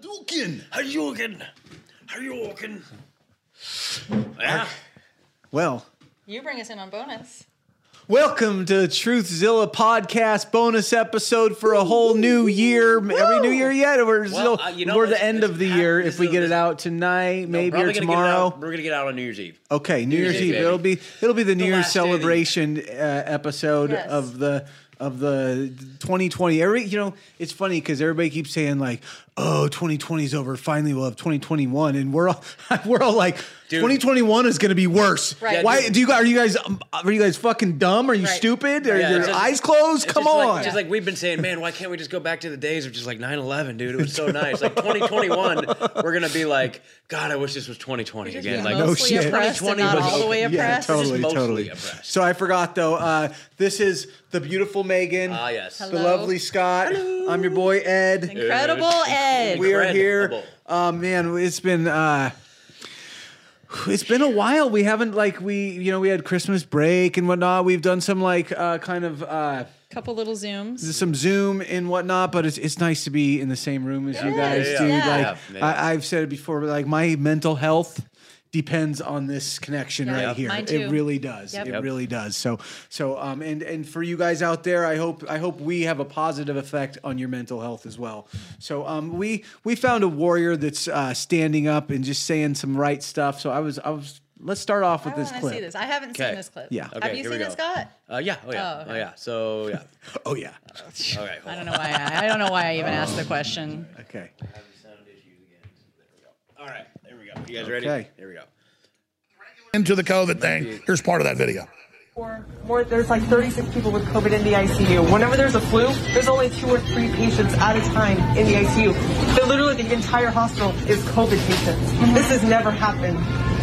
Hadouken! Hadouken! Hadouken! Yeah. Well, You bring us in on bonus. welcome to Truthzilla podcast bonus episode for a whole new year. Are we new year yet? We're Well, still uh, you know, we're the end of the year if we get it out tonight, maybe Probably or gonna tomorrow. We're gonna get out on New Year's Eve. Okay, New Year's Year's Eve. Eve, It'll be it'll be the New Year's last the- celebration uh, episode Yes. of the of the 2020. Every you know, it's funny because everybody keeps saying like, "Oh, 2020 is over. Finally, we'll have 2021," and we're all we're all like. Dude. 2021 is going to be worse. Right. Yeah, Why dude. do you guys? Are you guys? um, Are you guys fucking dumb? Are you Right. stupid? Are Yeah, your just- eyes closed? Come just on. Like, just like we've been saying, man, why can't we just go back to the days of just like 9-11, dude? It was so nice. Like 2021, we're gonna be like, God, I wish this was 2020 again. Like No shit. oppressed and 2020 not was all the way okay. yeah, oppressed. totally, mostly totally. oppressed. So I forgot though. Uh, this is the beautiful Megan, ah yes. the lovely Scott. I'm your boy Ed. Incredible Ed. we are here. Incredible. Uh, man, it's been uh, it's been a while. We haven't like we you know we had Christmas break and whatnot. We've done some like uh, kind of uh, Couple little zooms. some Zoom and whatnot, but it's it's nice to be in the same room as you guys, yeah, dude. yeah. Like Yeah, yeah. I, I've said it before, but like my mental health depends on this connection Yeah, right here. mine It really does. Yep. It Yep. really does. So so um and and for you guys out there, I hope I hope we have a positive effect on your mental health as well. So um we we found a warrior that's uh, standing up and just saying some right stuff. So I was I was let's start off I with this want clip. see this. I haven't Okay. seen this clip. Yeah. Have you seen it. Scott? Uh, yeah. Oh yeah. Oh, Oh, yeah. So yeah. Oh yeah. All right. I don't know why. I, I don't know why I even asked the question. Okay. So there we go. All right. There we go. You guys ready? Okay. Here we go. into the COVID thing. Here's part of that video. Or more, there's like 36 people with COVID in the ICU. Whenever there's a flu, there's only two or three patients at a time in the ICU. So literally the entire hospital is COVID patients. This has never happened.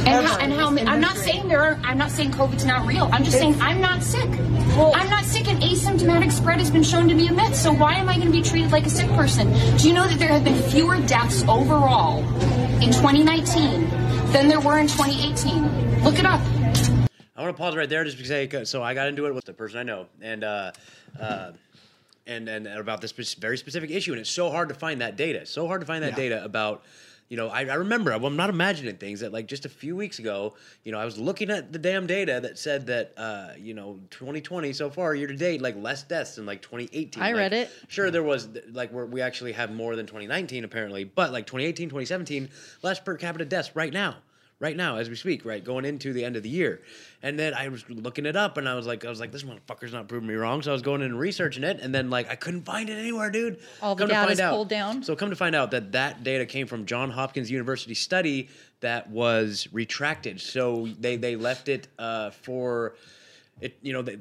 And how, and how I'm not saying there are I'm not saying COVID's not real. I'm just saying I'm not sick. I'm not sick and asymptomatic spread has been shown to be a myth. So why am I going to be treated like a sick person? Do you know that there have been fewer deaths overall in 2019 than there were in 2018? Look it up. I want to pause right there just because I, so I got into it with the person I know and uh, uh, and and about this very specific issue, and it's so hard to find that data. So hard to find that Yeah. data about. You know, I, I remember. I'm not imagining things that like just a few weeks ago. You know, I was looking at the damn data that said that uh, you know 2020 so far year to date like less deaths than like 2018. I Like, read it. Sure, there was like where we actually have more than 2019 apparently, but like 2018, 2017 less per capita deaths right now right now as we speak, right, going into the end of the year. And then I was looking it up and I was like, I was like, this motherfucker's not proving me wrong. So I was going in and researching it, and then like I couldn't find it anywhere, dude. All the Come to data's pulled down? So come to find out that that data came from John Hopkins University study that was retracted. So they they left it uh, for it, you know. They,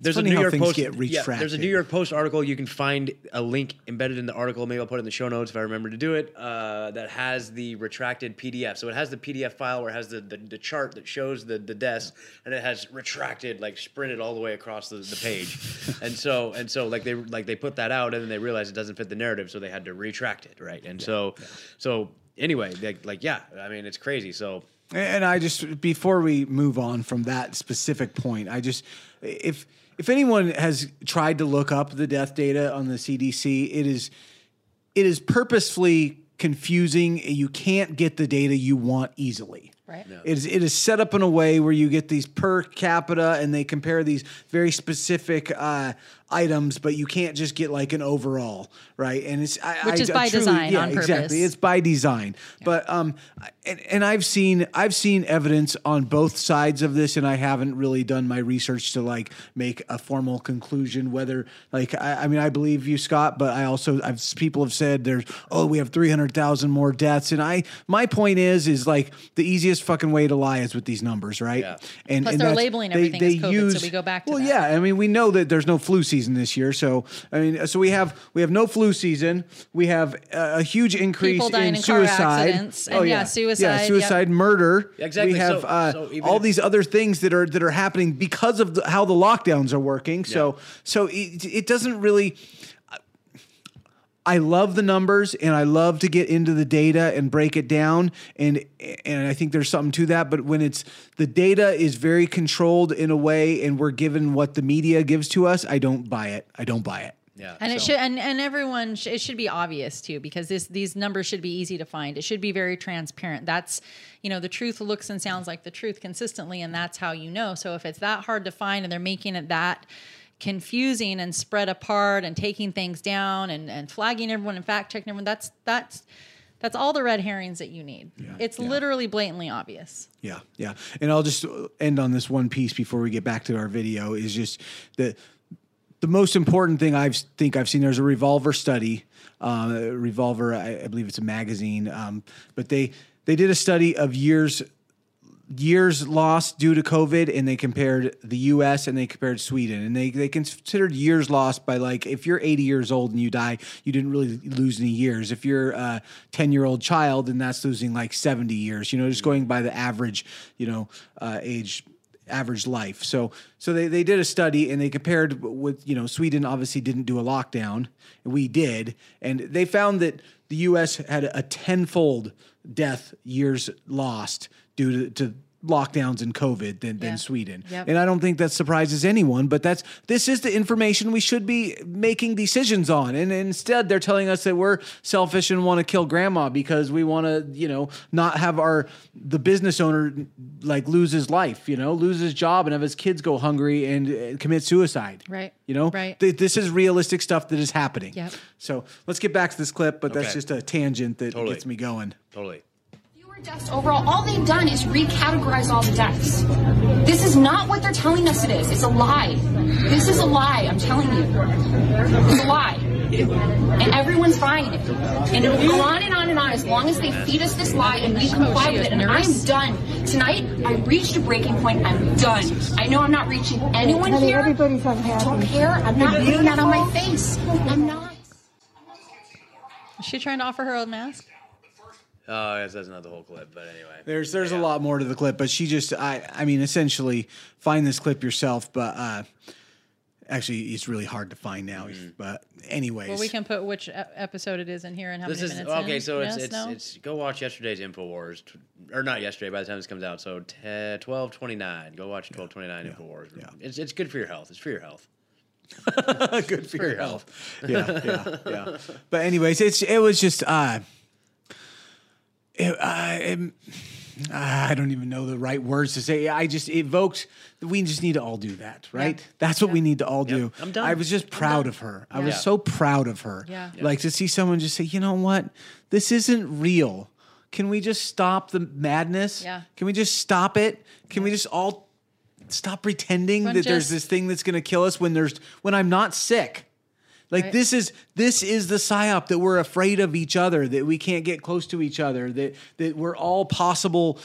there's a New York Post. Yeah, there's a. New York Post article. You can find a link embedded in the article. Maybe I'll put it in the show notes if I remember to do it. Uh, that has the retracted PDF. So it has the PDF file where it has the, the, the chart that shows the, the deaths, and it has retracted, like sprinted all the way across the, the page. and so and so like they like they put that out, and then they realized it doesn't fit the narrative, so they had to retract it, right? And so so anyway, like, like yeah, I mean it's crazy. So And I just before we move on from that specific point, I just if if anyone has tried to look up the death data on the CDC, it is it is purposefully confusing. You can't get the data you want easily. Right. It is it is set up in a way where you get these per capita and they compare these very specific uh, items, but you can't just get like an overall, right? And it's I, Which I- is I by truly- design, yeah, on purpose. exactly. It's by design. But um, and, and I've seen I've seen evidence on both sides of this, and I haven't really done my research to like make a formal conclusion whether like I, I mean I believe you, Scott, but I also I've people have said there's oh we have three hundred thousand more deaths, and I my point is is like the easiest fucking way to lie is with these numbers, right? Yeah. And Plus and they're that's- labeling everything as COVID, so we go back to well, that. yeah, I mean, we know that there's no flu season this year, so I mean, so we have we have no flu season. We have a, a huge increase People dying in in car suicide. accidents, and yeah, suicide, yeah, yep. suicide, murder. Exactly, We have so- uh, so all if- these other things that are that are happening because of the, how the lockdowns are working. So so it, it doesn't really. I love the numbers and I love to get into the data and break it down and and I think there's something to that but when it's the data is very controlled in a way and we're given what the media gives to us I don't buy it I don't buy it Yeah. And it should, and, and everyone, sh- it should be obvious too, because this these numbers should be easy to find. It should be very transparent. That's, you know, the truth looks and sounds like the truth consistently, and that's how you know. So if it's that hard to find, and they're making it that confusing and spread apart, and taking things down, and and flagging everyone and fact checking everyone, that's that's that's all the red herrings that you need. Yeah, it's literally blatantly obvious. Yeah, yeah. And I'll just end on this one piece before we get back to our video is just the the most important thing I think I've seen. There's a Revolver study, uh, Revolver, I, I, believe it's a magazine, um, but they they did a study of years years lost due to COVID, and they compared the U.S. and they compared Sweden, and they they considered years lost by like if you're 80 years old and you die, you didn't really lose any years. If you're a 10 year old child, and that's losing like 70 years. You know, just going by the average, you know, uh, age average life. So so they, they did a study and they compared with you know Sweden obviously didn't do a lockdown we did and they found that the U.S. had a tenfold death years lost due to, to lockdowns and COVID than, than Sweden. Yep. And I don't think that surprises anyone, but that's this is the information we should be making decisions on. And instead they're telling us that we're selfish and want to kill grandma because we want to, you know, not have our the business owner like lose his life, you know, lose his job and have his kids go hungry and, and commit suicide. Right. You know? Right. Th- this is realistic stuff that is happening. Yep. So let's get back to this clip, but Okay. that's just a tangent that Totally. gets me going. Totally. Fewer deaths overall. All they've done is recategorize all the deaths. This is not what they're telling us it is. It's a lie. This is a lie. I'm telling you. It's a lie. And everyone's buying it. And it will go on and on and on as long as they feed us this lie and we comply oh, she with it. And I'm done. Tonight, I reached a breaking point. I'm done. I know I'm not reaching anyone here. Everybody's I don't care. I'm not putting that on my face. I'm not. Is she trying to offer her own mask? Oh, yes, that's not the whole clip, but anyway. There's there's a lot more to the clip, but she just I I mean essentially find this clip yourself, but uh actually it's really hard to find now. But anyways, Well, we can put which episode it is in here and how This many is minutes. okay. in. So it's Yes, it's, no? it's go watch yesterday's Infowars, t- or not yesterday. By the time this comes out, so twelve twenty nine. Go watch twelve twenty nine Infowars. Yeah. It's it's good for your health. It's for your health. good for For your your health. yeah, yeah, yeah. But anyways, it's it was just uh, it, uh, it- I don't even know the right words to say. I just evoked. We just need to all do that, right? That's what we need to all do. I'm done. I was just proud of her. I was so proud of her. Yeah. Like to see someone just say, you know what, this isn't real. Can we just stop the madness? Yeah. Can we just stop it? Can we just all stop pretending that there's this thing that's going to kill us when there's when I'm not sick? Like Right. this is this is the psyop that we're afraid of each other, that we can't get close to each other, that that we're all possible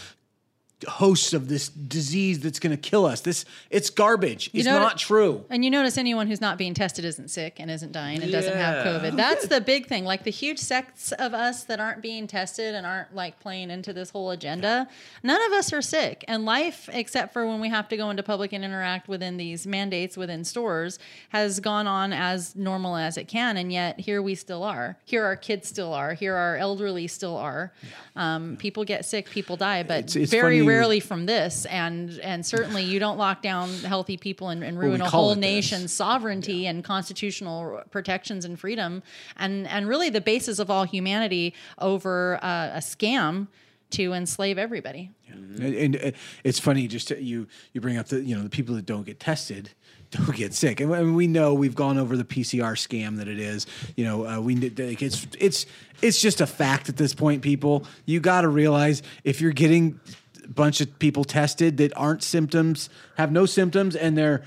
hosts of this disease that's going to kill us. This it's garbage. It's know- not true. And you notice anyone who's not being tested isn't sick and isn't dying and doesn't have COVID. That's the big thing. Like the huge sects of us that aren't being tested and aren't like playing into this whole agenda, none of us are sick. And life, except for when we have to go into public and interact within these mandates within stores, has gone on as normal as it can. And yet here we still are. Here our kids still are. Here our elderly still are. Um, people get sick, people die, but It's- it's very funny- rarely from this. And and certainly you don't lock down healthy people and, and Well, we ruin a whole nation's sovereignty and constitutional protections and freedom, and and really the basis of all humanity over uh, a scam to enslave everybody. And, and, uh, it's funny just to, you you bring up the you know the people that don't get tested don't get sick, and, and we know we've gone over the PCR scam that it is. You know, uh, we it's it's it's just a fact at this point. People, you got to realize if you're getting a bunch of people tested that aren't symptoms, have no symptoms, and they're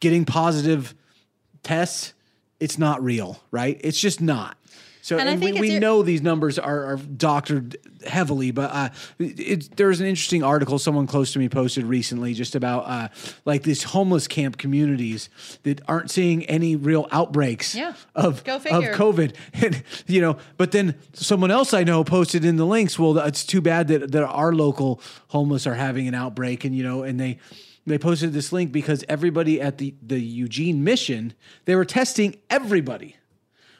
getting positive tests, it's not real, right? It's just not. So And and, I we, think we ir- know these numbers are, are doctored heavily, but uh, it, there was an interesting article someone close to me posted recently just about uh, like these homeless camp communities that aren't seeing any real outbreaks Yeah. of, of. COVID. And, you know, but then someone else I know posted in the links, well, it's too bad that, that our local homeless are having an outbreak. And, you know, and they, they posted this link because everybody at the, the Eugene mission, they were testing everybody.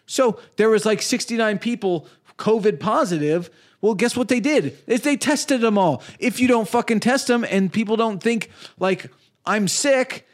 So there was like 69 people COVID positive. Well, guess what they did? Is they tested them all. If you don't fucking test them and people don't think like I'm sick,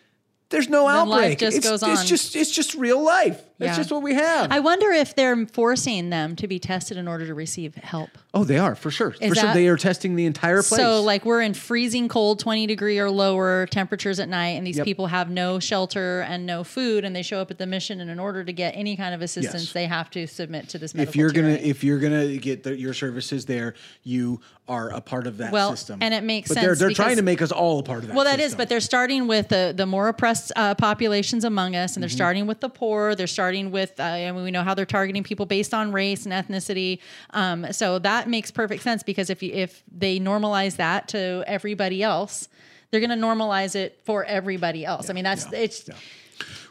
there's no Then life outbreak. just it's, goes It's just it's just real life. That's Yeah. just what we have. I wonder if they're forcing them to be tested in order to receive help. oh, they are for sure. Is for sure, they are testing the entire place. So, like, we're in freezing cold, 20 degree or lower temperatures at night, and these Yep. people have no shelter and no food, and they show up at the mission, and in order to get any kind of assistance, Yes. they have to submit to this medical if you're gonna if you're gonna get the, your services there, you are a part of that Well, system. and it makes but They're, sense they're trying to make us all a part of that. Well, that is, system. but they're starting with the the more oppressed uh, populations among us, and they're Mm-hmm. starting with the poor. They're starting with, uh, I mean, we know how they're targeting people based on race and ethnicity. Um, so that makes perfect sense because if you, if they normalize that to everybody else, they're going to normalize it for everybody else. I mean, that's yeah, it's. yeah.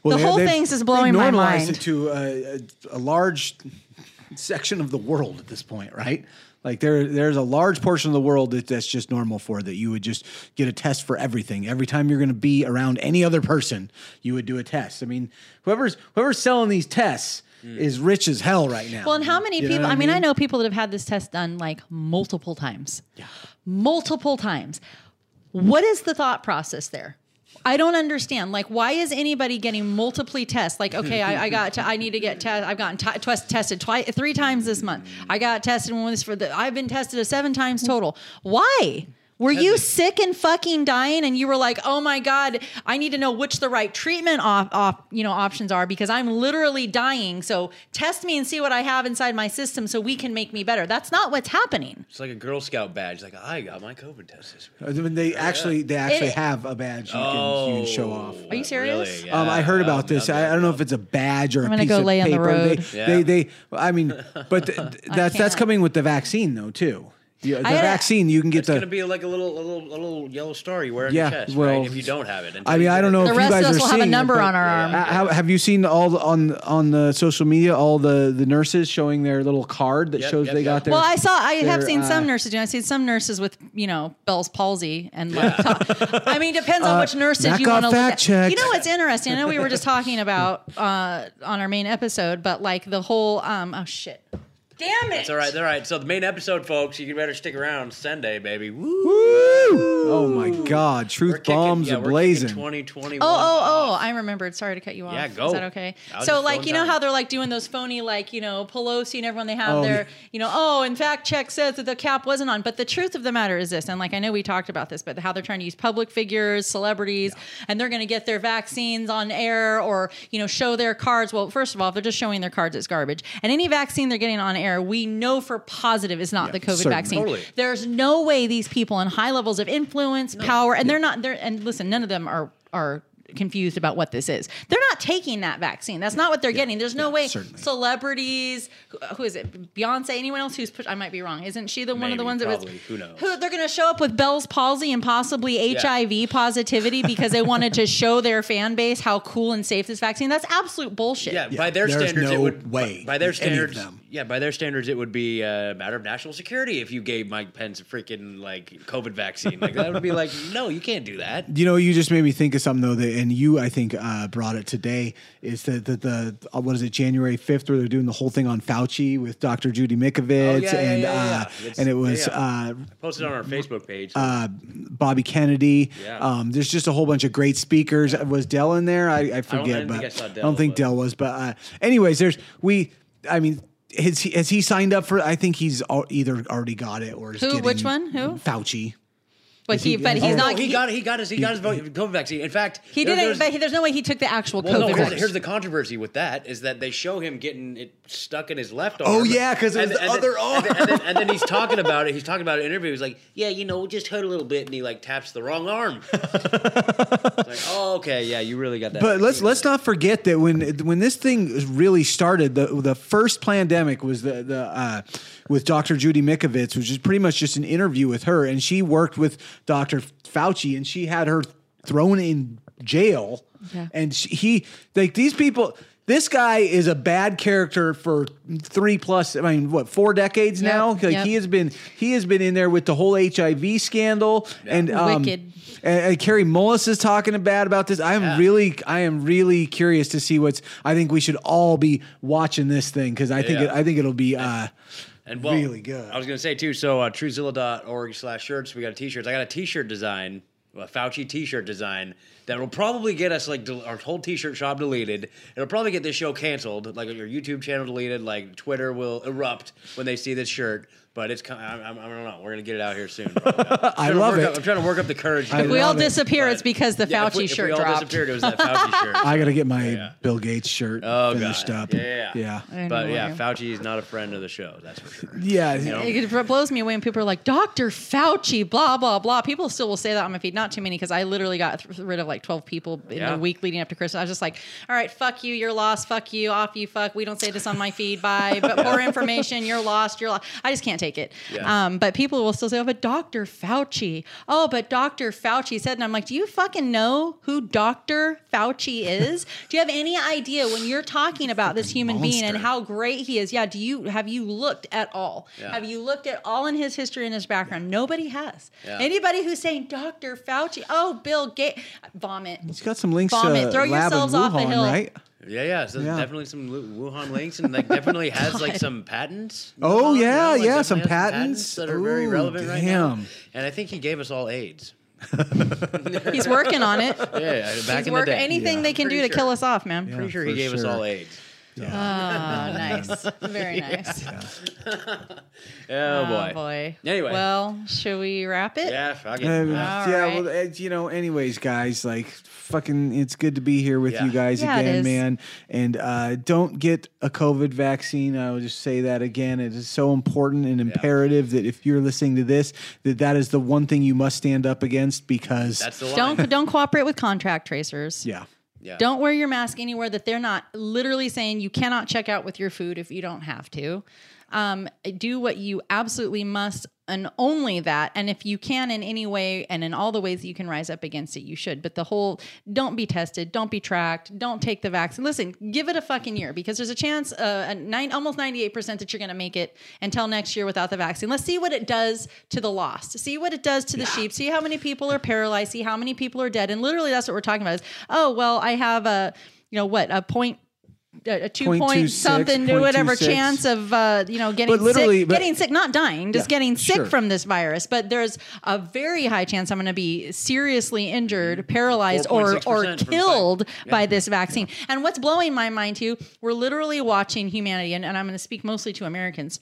Well, the they- whole they've- thing's just they've blowing my normalized mind. it to a, a, a large section of the world at this point, right? Like there, there's a large portion of the world that that's just normal for that. You would just get a test for everything. Every time you're going to be around any other person, you would do a test. I mean, whoever's whoever's selling these tests hmm. is rich as hell right now. Well, and how many You know people? what I mean, I know people that have had this test done like multiple times. Yeah. Multiple times. What is the thought process there? I don't understand. Like, why is anybody getting multiply tests? Like, okay, I, I got, to, I need to get tested. I've gotten t- test- tested twice, three times this month. I got tested once for the. I've been tested seven times total. Why? Were you sick and fucking dying, and you were like, "Oh my god, I need to know which the right treatment off, off you know options are because I'm literally dying. So test me and see what I have inside my system, so we can make me better." That's not what's happening. It's like a Girl Scout badge. Like I got my COVID test this week. I mean, they actually they actually It- have a badge you, can, you can show off. Are you serious? Really? Um, I heard about Um, this. I, I don't know if it's a badge or a gonna piece go of lay on the paper. road. They, Yeah. they, they, I mean, but th- th- that's that's can't. coming with the vaccine though too. The, the I vaccine you can get It's gonna be like a little, a little, a little yellow star you wear on Yeah, your chest, well, right? If you don't have it. I mean, I don't know The if rest you of guys us are will have a seeing it, number on our arm. Uh, how, have you seen all the, on on the social media all the the nurses showing their little card that Yep, shows yep, they yep. got their? Well, I saw. I have their, seen some uh, nurses doing. I see some nurses with you know Bell's palsy and like. I mean, depends on which nurses that you want to look at. You know what's interesting? I know we were just talking about uh, on our main episode, but like the whole. Um, oh shit! Damn it! It's all right. All right. So the main episode, folks, you better stick around. Sunday, baby. Woo! Woo! Oh my God! Truth We're kicking- bombs yeah, are we're blazing. 2021. Oh, oh, oh! I remembered. Sorry to cut you off. Yeah, go. Is that okay? So, like, you know time. how they're like doing those phony, like, you know, Pelosi and everyone they have Oh, their, yeah. you know, oh, in fact, check says that the cap wasn't on. But the truth of the matter is this, and like, I know we talked about this, but how they're trying to use public figures, celebrities, and they're going to get their vaccines on air or, you know, show their cards. Well, first of all, if they're just showing their cards, it's garbage. And any vaccine they're getting on air, we know for positive is not the COVID certainly. vaccine. Totally. There's no way these people in high levels of influence, power, and they're not. They're and listen, none of them are are confused about what this is. They're not taking that vaccine. That's not what they're getting. There's no way certainly. celebrities, who, who is it? Beyonce, anyone else who's pushed, I might be wrong. Isn't she the one of the Maybe, ones that was Who knows? Who they're going to show up with Bell's palsy and possibly HIV positivity because they wanted to show their fan base how cool and safe this vaccine. That's absolute bullshit. Yeah, by their there's standards, no it would way By their in any of standards, them. yeah, by their standards, it would be a matter of national security if you gave Mike Pence a freaking like COVID vaccine. Like that would be like, no, you can't do that. You know, you just made me think of something though, that, and you, I think, uh, brought it today. Is that the, the uh, what is it, January fifth, where they're doing the whole thing on Fauci with Dr. Judy Mikovits, Oh, yeah, yeah, and yeah, yeah. uh, It's- and it was yeah. uh, Posted on our Facebook page. uh, Bobby Kennedy. Yeah. Um, there's just a whole bunch of great speakers. Was Dell in there? I, I forget, didn't but I saw I don't think but- Dell was. But uh, anyways, there's we. I mean. Has he, has he signed up for? I think he's either already got it or is Who? getting Which one? Who? Fauci. But he, he- but oh, he's Oh, not. no, he, got he got his he got his COVID vaccine. In fact, He there- didn't. there's- But he, there's no way he took the actual Well, no, COVID. here's, vaccine. here's the controversy with that is that they show him getting it stuck in his left arm. Oh, yeah, 'cause it was And- the and other then, And then, and, then, and then he's talking about it. He's talking about an interview. He's like, "Yeah, you know, just hurt a little bit," and he like taps the wrong arm. it's like, oh, okay, yeah, you really got that. But let's let's not forget that when when this thing really started, the the first Plandemic was the the uh, with Dr. Judy Mikovits, which is pretty much just an interview with her, and she worked with Dr. Fauci, and she had her thrown in jail, Yeah. and she, he like these people. This guy is a bad character for three plus. I mean, what four decades Yep, now? Like yep. he has been, he has been in there with the whole HIV scandal, and um, Wicked. and, and Kary Mullis is talking bad about this. I am Yeah. really, I am really curious to see what's. I think we should all be watching this thing because I think, Yeah. it, I think it'll be. Uh, and well, really good. I was gonna say too. So uh, truezilla.org slash shirts. We got t-shirts. I got a t-shirt design, a Fauci t-shirt design that will probably get us like del- our whole T-shirt shop deleted. It'll probably get this show canceled, like your YouTube channel deleted. Like Twitter will erupt when they see this shirt. But it's kind. I, I, I don't know. We're gonna get it out here soon. I I love work it. Up, I'm trying to work up the courage. I If we all out. it. disappear, But- it's because the Yeah, if Fauci we, if shirt we all dropped. disappeared, it was that Fauci shirt. I got to get my Yeah. Bill Gates shirt Oh, finished God. up. Yeah, yeah, yeah. But yeah, yeah. Fauci is not a friend of the show. That's for sure. Yeah, It blows me away when people are like, Dr. Fauci, blah, blah, blah. People still will say that on my feed. Not too many because I literally got th- rid of like 12 people in Yeah. the week leading up to Christmas. I was just like, all right, fuck you, you're lost. Fuck you, off you, fuck. We don't say this on my feed. Bye. But poor information, you're lost. You're lost. I just can't take it. Yeah. Um, but people will still say, oh, but Dr. Fauci. Oh, but Dr. Fauci said. And I'm like, do you fucking know who Dr. Fauci is? do you have any idea when you're talking about this human being and how great he is? Yeah. Do you have you looked at all? Yeah. Have you looked at all in his history and his background? Nobody has. Yeah. Anybody who's saying Dr. Fauci, oh, Bill Gates, vomit. He's got some links Vomit. to Throw lab in yourselves off a Wuhan, hill. right? Yeah, yeah. So Yeah. definitely some Wuhan links, and like definitely has like some patents. Oh, Wuhan, yeah, like, yeah, some has patents. that are very Ooh, relevant right now. damn. And I think he gave us all AIDS. He's working on it. Yeah, back He's in the working day. anything Yeah. they can do Pretty to sure. kill us off, man. Pretty sure he for gave us all AIDS. Oh, nice. Very nice. Oh boy. Oh, boy. Anyway. Well, should we wrap it? Yeah, fuck it. Uh, yeah, right. well, you know, anyways, guys, like, fucking, it's good to be here with Yeah. you guys Yeah, again, man. And uh, don't get a COVID vaccine. I will just say that again. It is so important and imperative that if you're listening to this, that that is the one thing you must stand up against because, That's the line. Don't don't cooperate with contract tracers. yeah. Yeah. Don't wear your mask anywhere that they're not literally saying you cannot check out with your food if you don't have to. Um, do what you absolutely must and only that. And if you can in any way and in all the ways that you can rise up against it, you should. But the whole don't be tested, don't be tracked, don't take the vaccine. Listen, give it a fucking year because there's a chance, uh, a nine, almost 98% that you're going to make it until next year without the vaccine. Let's see what it does to the lost. See what it does to the sheep. See how many people are paralyzed. See how many people are dead. And literally, that's what we're talking about is, oh, well, I have a, you know, what, a point a a two Point point two something six, to point whatever two chance of uh, you know getting But literally- sick, but- getting sick, not dying, just Yeah, getting sick sure. from this virus. But there's a very high chance I'm going to be seriously injured, paralyzed, or or killed fi- by this vaccine. And what's blowing my mind too, we're literally watching humanity, and, and I'm going to speak mostly to Americans.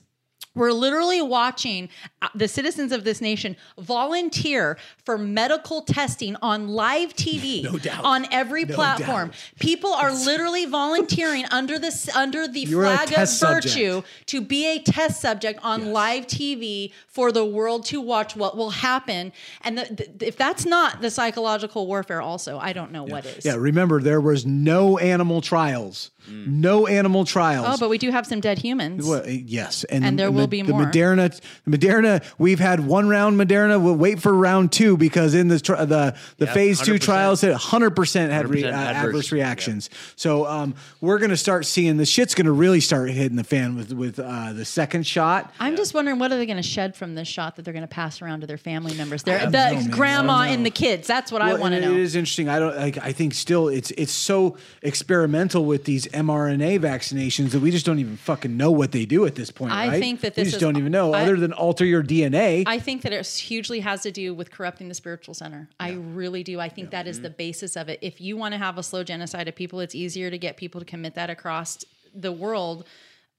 We're literally watching uh, the citizens of this nation volunteer for medical testing on live TV No doubt. on every platform. doubt. People are literally volunteering under the under the You're flag of test subject. virtue to be a test subject on live TV for the world to watch what will happen. And the, the, if that's not the psychological warfare, also, I don't know what is. Yeah, remember, there was no animal trials. No animal trials. Oh, but we do have some dead humans. Well, uh, yes, and, And the, there will Ma- be the more. Moderna, the Moderna. We've had one round Moderna. We'll wait for round two because in the the the Yeah, phase two 100%. trials, hundred percent had re, 100% uh, adverse. adverse reactions. So um, we're gonna start seeing the shit's gonna really start hitting the fan with with uh, the second shot. I'm just wondering what are they going to shed from this shot that they're going to pass around to their family members, their the know, grandma and the kids. That's what I want to know. It is interesting. I don't like. I think still it's it's so experimental with these mRNA vaccinations that we just don't even fucking know what they do at this point. I right? think that we this just is- don't even know, I- other than alter your DNA. I think that it hugely has to do with corrupting the spiritual center. I really do. I think that is the mm-hmm. basis of it. If you want to have a slow genocide of people, it's easier to get people to commit that across the world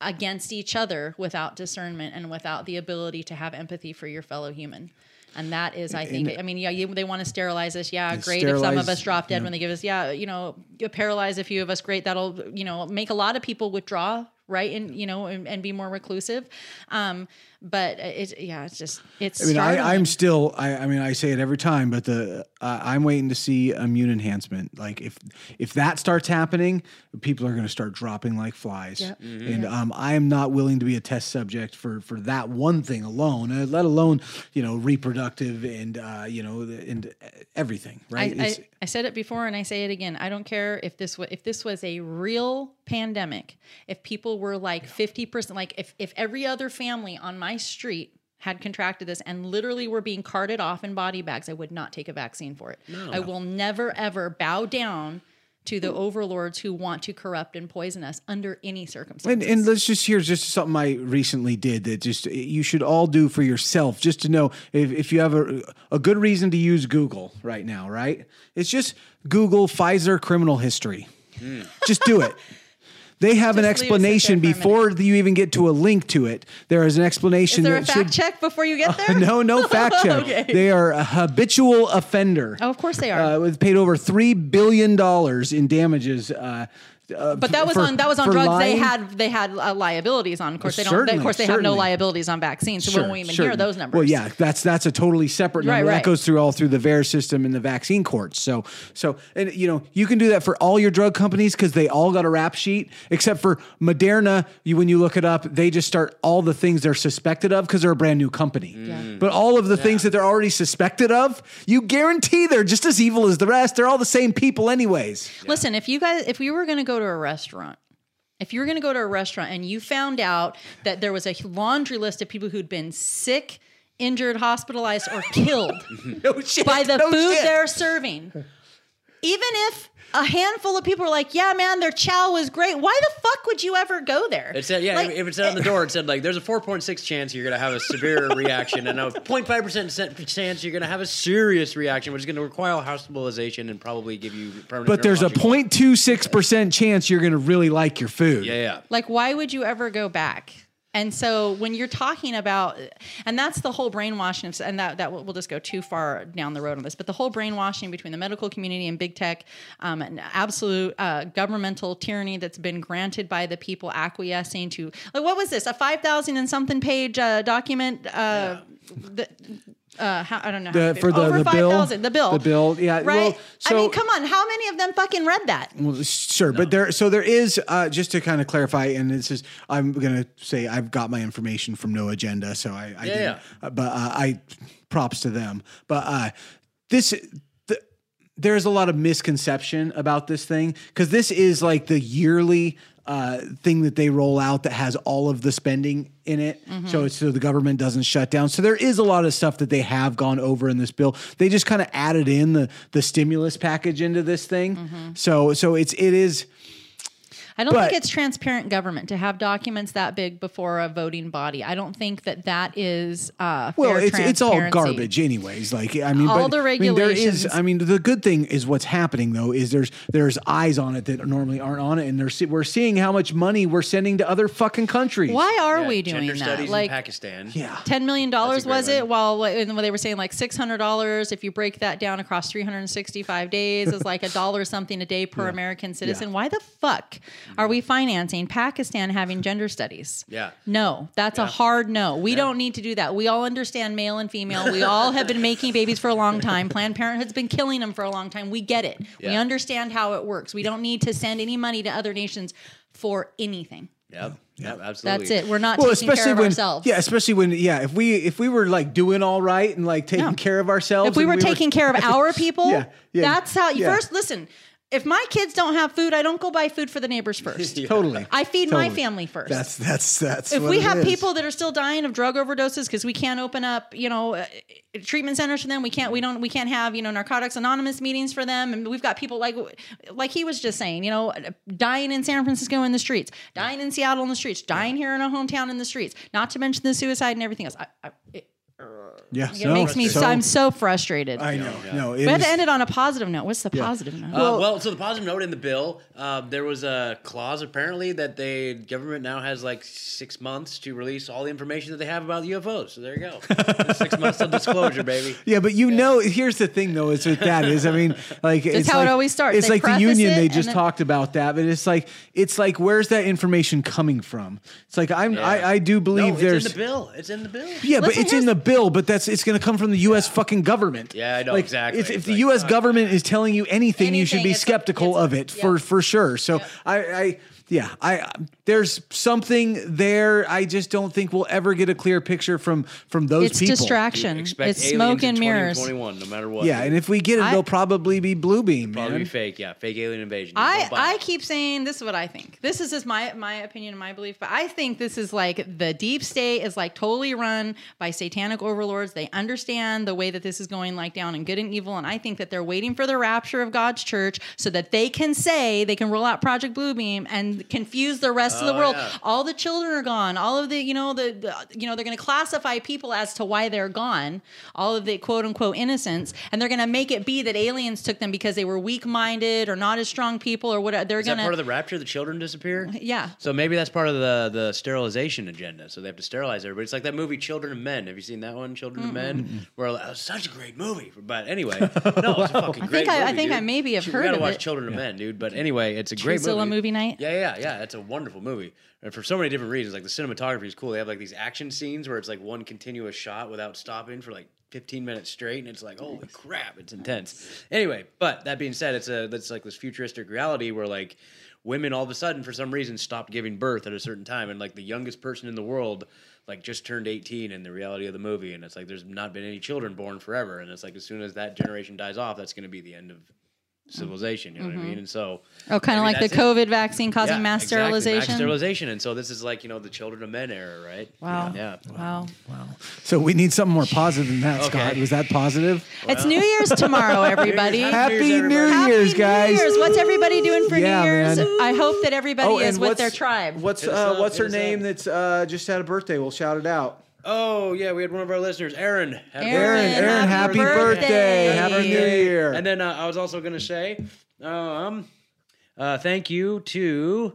against each other without discernment and without the ability to have empathy for your fellow human. And that is, I think, I mean, yeah, you, they want to sterilize us. Yeah, great. if some of us drop dead yeah. when they give us, yeah, you know, paralyze a few of us. Great. That'll, you know, make a lot of people withdraw, right? And, you know, and, and be more reclusive. Um, but it's, yeah, it's just, it's, I mean, startling. I, I'm still. I, I mean, I say it every time, but the uh, I'm waiting to see immune enhancement. Like if if that starts happening, people are going to start dropping like flies. Yep. And um, I am not willing to be a test subject for for that one thing alone. Uh, let alone you know reproductive and uh, you know and everything. Right? I, It's- I said it before and I say it again. I don't care if this was if this was a real pandemic, if people were like fifty percent, like if if every other family on my street had contracted this and literally were being carted off in body bags, I would not take a vaccine for it. I will never ever bow down to the overlords who want to corrupt and poison us under any And, circumstances. and let's just here's just something I recently did that just eh, you should all do for yourself, just to know if, if you have a, a good reason to use Google right now, right? It's just Google Pfizer criminal history. Hmm. Just do it. They have an Just leave it sit there explanation for a minute. before you even get to a link to it. There is an explanation. Is there a that fact should- check before you get there? no, no fact check. Okay. They are a habitual offender. Oh, of course they are. Uh, with paid over three billion dollars in damages. Uh, uh, But that was for- on that was on drugs lying. they had they had uh, liabilities on. Of course they don't. They, of course they have no liabilities on vaccines, so we won't even sure. hear those numbers. Well, yeah, that's that's a totally separate number. right. That goes through all through the VAERS system and the vaccine courts. So, so and you know you can do that for all your drug companies because they all got a rap sheet, except for Moderna. You when you look it up, they just start all the things they're suspected of because they're a brand new company. But all of the things that they're already suspected of, you guarantee they're just as evil as the rest. They're all the same people, anyways. Listen, if you guys, if we were going to go to a restaurant, if you were going to go to a restaurant and you found out that there was a laundry list of people who'd been sick, injured, hospitalized, or killed No shit. by the no food shit. they're serving, even if a handful of people are like, "Yeah, man, their chow was great," why the fuck would you ever go there? It said, yeah, Like, if it said on the door, it said like, there's a 4.6 chance you're gonna have a severe reaction, and a 0.5 percent chance you're gonna have a serious reaction, which is gonna require hospitalization and probably give you permanent. But there's a 0.26% chance you're going to really like your food. Yeah, yeah. Like, why would you ever go back? And so when you're talking about, and that's the whole brainwashing, of- and that that will we'll just go too far down the road on this, but the whole brainwashing between the medical community and big tech, um, and absolute uh, governmental tyranny that's been granted by the people acquiescing to, like, what was this? A five thousand and something page uh, document. Uh, the, uh, how, I don't know. The- many for the- over the five bill? thousand. The bill. The bill, yeah, Right. well, I mean, come on. How many of them fucking read that? Well, sure, but there. So there is uh, just to kind of clarify, and this is I'm gonna say I've got my information from No Agenda, so I, I Yeah, didn't- yeah. uh, but uh, I props to them. But uh, this. The, there's a lot of misconception about this thing because this is like the yearly uh, thing that they roll out that has all of the spending in it. So it's so the government doesn't shut down. So there is a lot of stuff that they have gone over in this bill. They just kind of added in the the stimulus package into this thing. So so it's it is. I don't But- think it's transparent government to have documents that big before a voting body. I don't think that that is uh, Well, fair it's it's all garbage, anyways. Like I mean, All but, the I mean, there is. regulations- I mean, the good thing is what's happening though is there's there's eyes on it that normally aren't on it, and they're we're seeing how much money we're sending to other fucking countries. Why are Yeah, we gender doing that? Like in Pakistan. Yeah. ten million dollars That's a great was one. it? While and they were saying like six hundred dollars, if you break that down across three hundred and sixty-five days, is like a dollar something a day per American citizen. Why the fuck are we financing Pakistan having gender studies? Yeah. No, that's a hard no. We don't need to do that. We all understand male and female. We all have been making babies for a long time. Planned Parenthood's been killing them for a long time. We get it. We understand how it works. We don't need to send any money to other nations for anything. Yep. Yeah, Absolutely. That's it. We're not Well, taking especially care of when ourselves. yeah, especially when yeah, if we if we were like doing all right and like taking Yeah. care of ourselves, if we and were taking care of our people, Yeah, yeah, that's how you yeah. first listen. If my kids don't have food, I don't go buy food for the neighbors first. totally, I feed my family first. That's that's that's. if we have is. people that are still dying of drug overdoses because we can't open up, you know, uh, treatment centers for them, we can't, we don't, we can't have, you know, Narcotics Anonymous meetings for them, and we've got people like, like he was just saying, you know, dying in San Francisco in the streets, dying in Seattle in the streets, dying here in our hometown in the streets. Not to mention the suicide and everything else. I, I, it, yeah, it makes me. So, I'm so frustrated. I know, no, it we had is- to end it on a positive note. What's the positive note? Uh, well, so the positive note in the bill, um, there was a clause apparently that the government now has like six months to release all the information that they have about UFOs. So there you go, six months of disclosure, baby. Yeah, but you know, here's the thing though, is with that is, I mean, like it's how it like- always starts. It's They like the union; they just then- talked about that, but it's like it's like where's that information coming from? It's like I'm I, I do No, believe it's there's in the bill. It's in the bill. yeah, but it's in the bill, but that's it's going to come from the U.S. fucking government. Yeah, I know, Like, exactly. If, if the like, U.S. fuck. government is telling you anything, you should be skeptical it's- of it yeah. for for sure. So I, I yeah, I there's something there. I just don't think we'll ever get a clear picture from from those It's people. distraction. It's smoke and mirrors. 2021, no matter what. Yeah, and if we get it, I- they'll probably be blue beam, probably man. be fake. Yeah, fake alien invasion. I, I keep saying this is what I think. This is just my my opinion and my belief, but I think this is like the deep state is like totally run by satanic overlords. They understand the way that this is going like down in good and evil, and I think that they're waiting for the rapture of God's church so that they can say they can roll out Project Bluebeam and confuse the rest of the Oh, world. yeah. All the children are gone. All of the you know the, the you know they're going to classify people as to why they're gone. All of the quote unquote innocents, and they're going to make it be that aliens took them because they were weak minded or not as strong people or whatever. They're going to part of the rapture? The children disappear. Uh, yeah. So maybe that's part of the the sterilization agenda. So they have to sterilize everybody. It's like that movie Children of Men. Have you seen that one, Children of Men? Where uh, was such a great movie. But anyway, no, it's a fucking great think I- I think. I maybe have heard of it. You gotta watch it. Children of Men, dude. But anyway, it's a great Truezilla movie. movie night? Yeah, yeah, yeah. It's a wonderful movie. And for so many different reasons, like the cinematography is cool. They have like these action scenes where it's like one continuous shot without stopping for like 15 minutes straight, and it's like, holy crap, it's intense. Anyway, but that being said, it's a that's like this futuristic reality where like women all of a sudden for some reason stopped giving birth at a certain time, and like the youngest person in the world like just turned 18 in the reality of the movie, and it's like there's not been any children born forever, and it's like as soon as that generation dies off, that's going to be the end of civilization. You know what I mean? And so Oh, kind of maybe like the that's it. COVID vaccine causing Yeah, mass exactly, mass sterilization. sterilization, and so this is like you know the children of men era, right? Wow. Yeah. Wow. Wow. So we need something more positive than that, Scott. Was that positive? It's New Year's tomorrow, everybody. Happy Year's, New everybody. Happy Year's, New guys. Year's. What's everybody doing for Yeah, New Year's? man. I hope that everybody is with their tribe. What's uh, up, what's her name up. that's uh, just had a birthday? We'll shout it out. Oh yeah, we had one of our listeners, Aaron. Happy Aaron, Aaron, Aaron, happy happy birthday! birthday. Happy New Year! And then uh, I was also going to say, um, uh, thank you to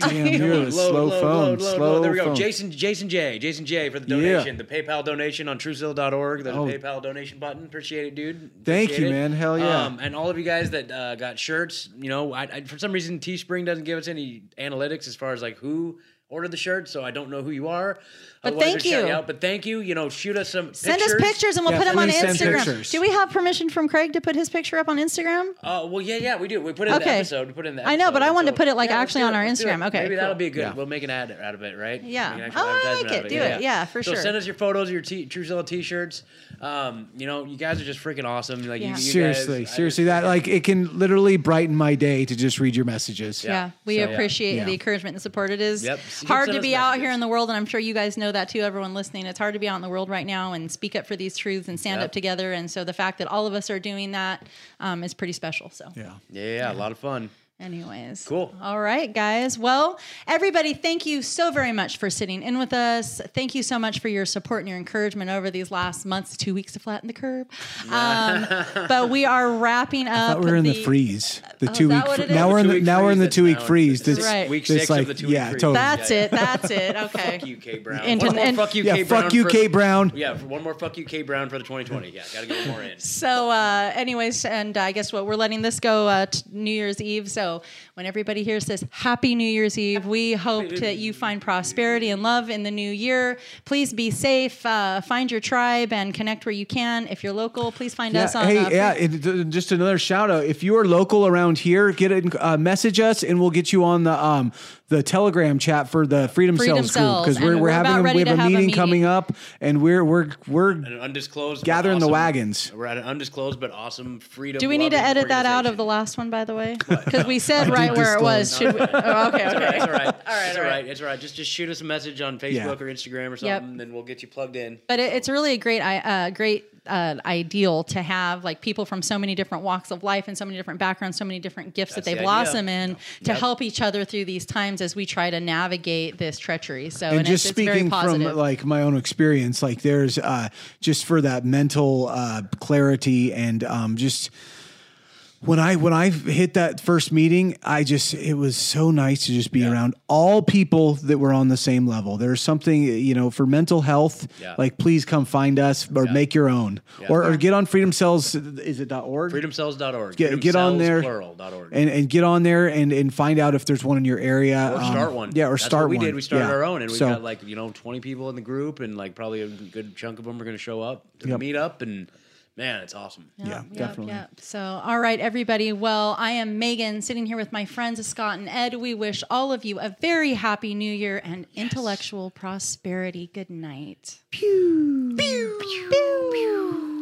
Damn, you're a slow load, phone. load, load, slow load. There we go. phone. Jason, Jason J, Jason J for the Yeah. donation, the PayPal donation on TrueZilla.org. There's Oh. a PayPal donation button. Appreciate it, dude. Thank you, it. man. Hell yeah. Um, and all of you guys that uh, got shirts, you know, I, I, for some reason Teespring doesn't give us any analytics as far as like who ordered the shirt, so I don't know who you are. But Otherwise, thank we'd shout you. out. But thank you. You know, shoot us some Send pictures. us pictures and we'll Yeah, put them on Instagram. Do we have permission from Craig to put his picture up on Instagram? Uh, well, yeah, yeah, we do. We put it in the episode. We put it in the I know, but I wanted to put it, like, Yeah, actually on our let's Instagram. Okay, maybe that'll cool. be good. Yeah. We'll make an ad out of it, right? Yeah. Make an actual Oh, I like advertisement out it. of Do it. Yeah, for so sure. send us your photos of your t- Truezilla t-shirts. Um, you know, you guys are just freaking awesome. Like you, Yeah. you seriously, guys, seriously, just- that like it can literally brighten my day to just read your messages. Yeah, we So, appreciate Yeah. the encouragement and support. It is Yep. Keep hard to us be out here in the world, and I'm sure you guys know that too. Everyone listening, it's hard to be out in the world right now and speak up for these truths and stand Yep. up together. And so the fact that all of us are doing that um, is pretty special. So, Yeah. Yeah, yeah, a lot of fun. anyways, Cool. All right, guys. Well, everybody, thank you so very much for sitting in with us. Thank you so much for your support and your encouragement over these last months, two weeks to flatten the curve. Um, but we are wrapping up. Thought we are in the the freeze. The oh, two week. that what it now we're in the Two-week now we're in the freeze two week freeze. this This Right. Week six like of the two-week yeah, freeze. totally. That's it. That's it. Okay. Fuck you, Kate Brown. Into- one more and- fuck you, Yeah, Kate fuck you, for- Kate Brown. Yeah, for one more fuck you, Kate Brown for the 2020. Yeah, gotta get more in. So, uh, anyways, and I guess what we're letting this go uh, New Year's Eve. So, when everybody hears this, Happy New Year's Eve. We hope that you find prosperity and love in the new year. Please be safe. Uh, find your tribe and connect where you can. If you're local, please find us Yeah, on. hey, uh, yeah. and th- just another shout out. If you are local around here, get it. Uh, message us, and we'll get you on the um the Telegram chat for the Freedom, Freedom Cells group because we're, we're we're having a, we have a have a meeting, meeting. coming up, and we're we're we're An undisclosed, but Gathering the wagons. We're at an undisclosed but awesome freedom. do we need to edit that out of the last one, by the way? Because we said right did where it was. disclose. Should we? Oh, okay, It's all right. okay. It's all right. All right, It's all all right. right. It's all right. Just just shoot us a message on Facebook Yeah. or Instagram or something, Yep. and then we'll get you plugged in. But it, it's really a great, i- uh, great uh, ideal to have like people from so many different walks of life and so many different backgrounds, so many different gifts That's that they the idea. blossom in to Yep. help each other through these times as we try to navigate this treachery. So, and, and, just it's, it's very speaking from like my own experience, like there's uh, just for that mental uh, clarity and um, just when I when I hit that first meeting, I just it was so nice to just be around all people that were on the same level. There's something you know for mental health. Yeah. Like please come find us or make your own Yeah. or, or get on Freedom Cells. Is it .org? Freedomcells.org. Get, get on there Plural.org. and, and get on there and, and find out if there's one in your area or um, start one. Yeah, or That's start we one. did. We started Yeah. our own, and we So- got like you know twenty people in the group, and like probably a good chunk of them are going to show up to Yep. the meetup, and Man, it's awesome. Yeah, Yep, definitely. yep. So, all right, everybody. Well, I am Megan, sitting here with my friends Scott and Ed. We wish all of you a very happy New Year and intellectual prosperity. Good night. Pew. Pew. Pew.